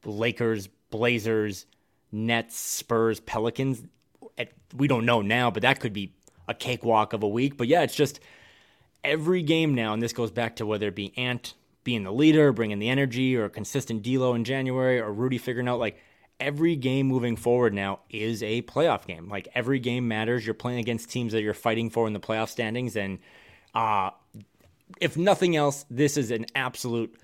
Speaker 3: Lakers, Blazers, Nets, Spurs, Pelicans. We don't know now, but that could be a cakewalk of a week. But yeah, it's just every game now, and this goes back to whether it be Ant being the leader, bringing the energy, or consistent D'Lo in January, or Rudy figuring out like every game moving forward now is a playoff game. Like every game matters. You're playing against teams that you're fighting for in the playoff standings, and uh, if nothing else, this is an absolute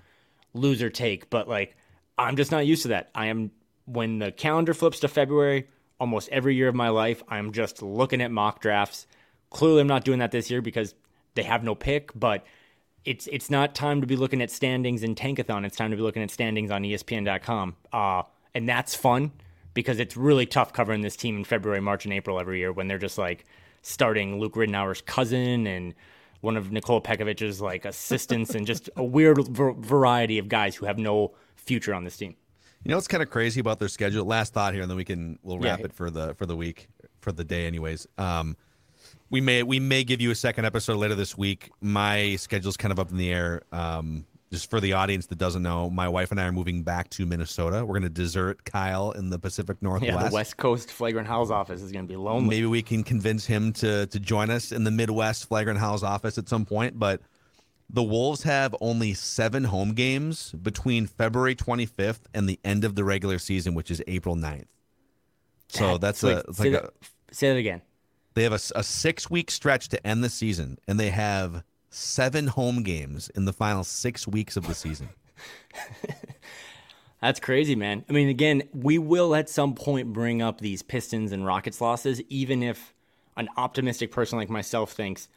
Speaker 3: loser take. But like, I'm just not used to that. I am when the calendar flips to February. almost every year of my life, I'm just looking at mock drafts. Clearly, I'm not doing that this year because they have no pick, but it's it's not time to be looking at standings in Tankathon. It's time to be looking at standings on ESPN.com. Uh, and that's fun because it's really tough covering this team in February, March, and April every year when they're just like starting Luke Ridnour's cousin and one of Nikola Pekovic's like assistants and just a weird variety of guys who have no future on this team.
Speaker 2: You know what's kind of crazy about their schedule? Last thought here, and then we can we'll wrap
Speaker 3: Yeah.
Speaker 2: it for the for the week for the day, anyways. Um, we may we may give you a second episode later this week. My schedule's kind of up in the air. Um, just for the audience that doesn't know, my wife and I are moving back to Minnesota. We're going to desert Kyle in the Pacific Northwest.
Speaker 3: Yeah, the West Coast Flagrant Howls office is going to be lonely.
Speaker 2: Maybe we can convince him to to join us in the Midwest Flagrant Howls office at some point. But the Wolves have only seven home games between February 25th and the end of the regular season, which is April 9th. So that's
Speaker 3: Wait,
Speaker 2: a, it's
Speaker 3: say,
Speaker 2: like
Speaker 3: that,
Speaker 2: a
Speaker 3: say that again.
Speaker 2: they have a, a six week stretch to end the season, and they have seven home games in the final six weeks of the season.
Speaker 3: That's crazy, man. I mean, again, we will at some point bring up these Pistons and Rockets losses, even if an optimistic person like myself thinks,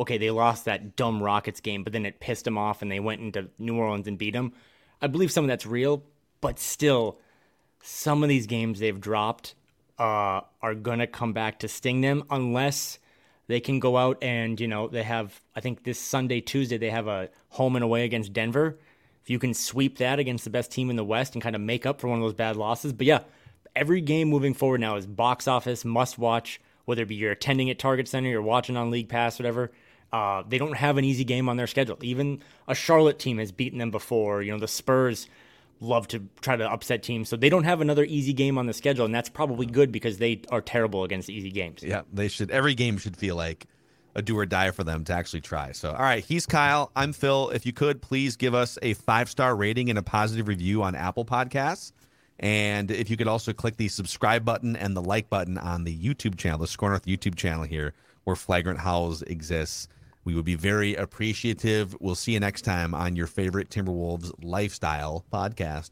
Speaker 3: okay, they lost that dumb Rockets game, but then it pissed them off and they went into New Orleans and beat them. I believe some of that's real, but still, some of these games they've dropped uh, are going to come back to sting them unless they can go out and, you know, they have, I think this Sunday, Tuesday, they have a home and away against Denver. If you can sweep that against the best team in the West and kind of make up for one of those bad losses. But yeah, every game moving forward now is box office, must watch, whether it be you're attending at Target Center, you're watching on League Pass, whatever. Uh, they don't have an easy game on their schedule. Even a Charlotte team has beaten them before. You know, the Spurs love to try to upset teams. So they don't have another easy game on the schedule, and that's probably good because they are terrible against easy games.
Speaker 2: Yeah, they should. Every game should feel like a do or die for them to actually try. So, all right, he's Kyle. I'm Phil. If you could, please give us a five star rating and a positive review on Apple Podcasts. And if you could also click the subscribe button and the like button on the YouTube channel, the Score North YouTube channel here, where Flagrant Howls exists, we would be very appreciative. We'll see you next time on your favorite Timberwolves lifestyle podcast.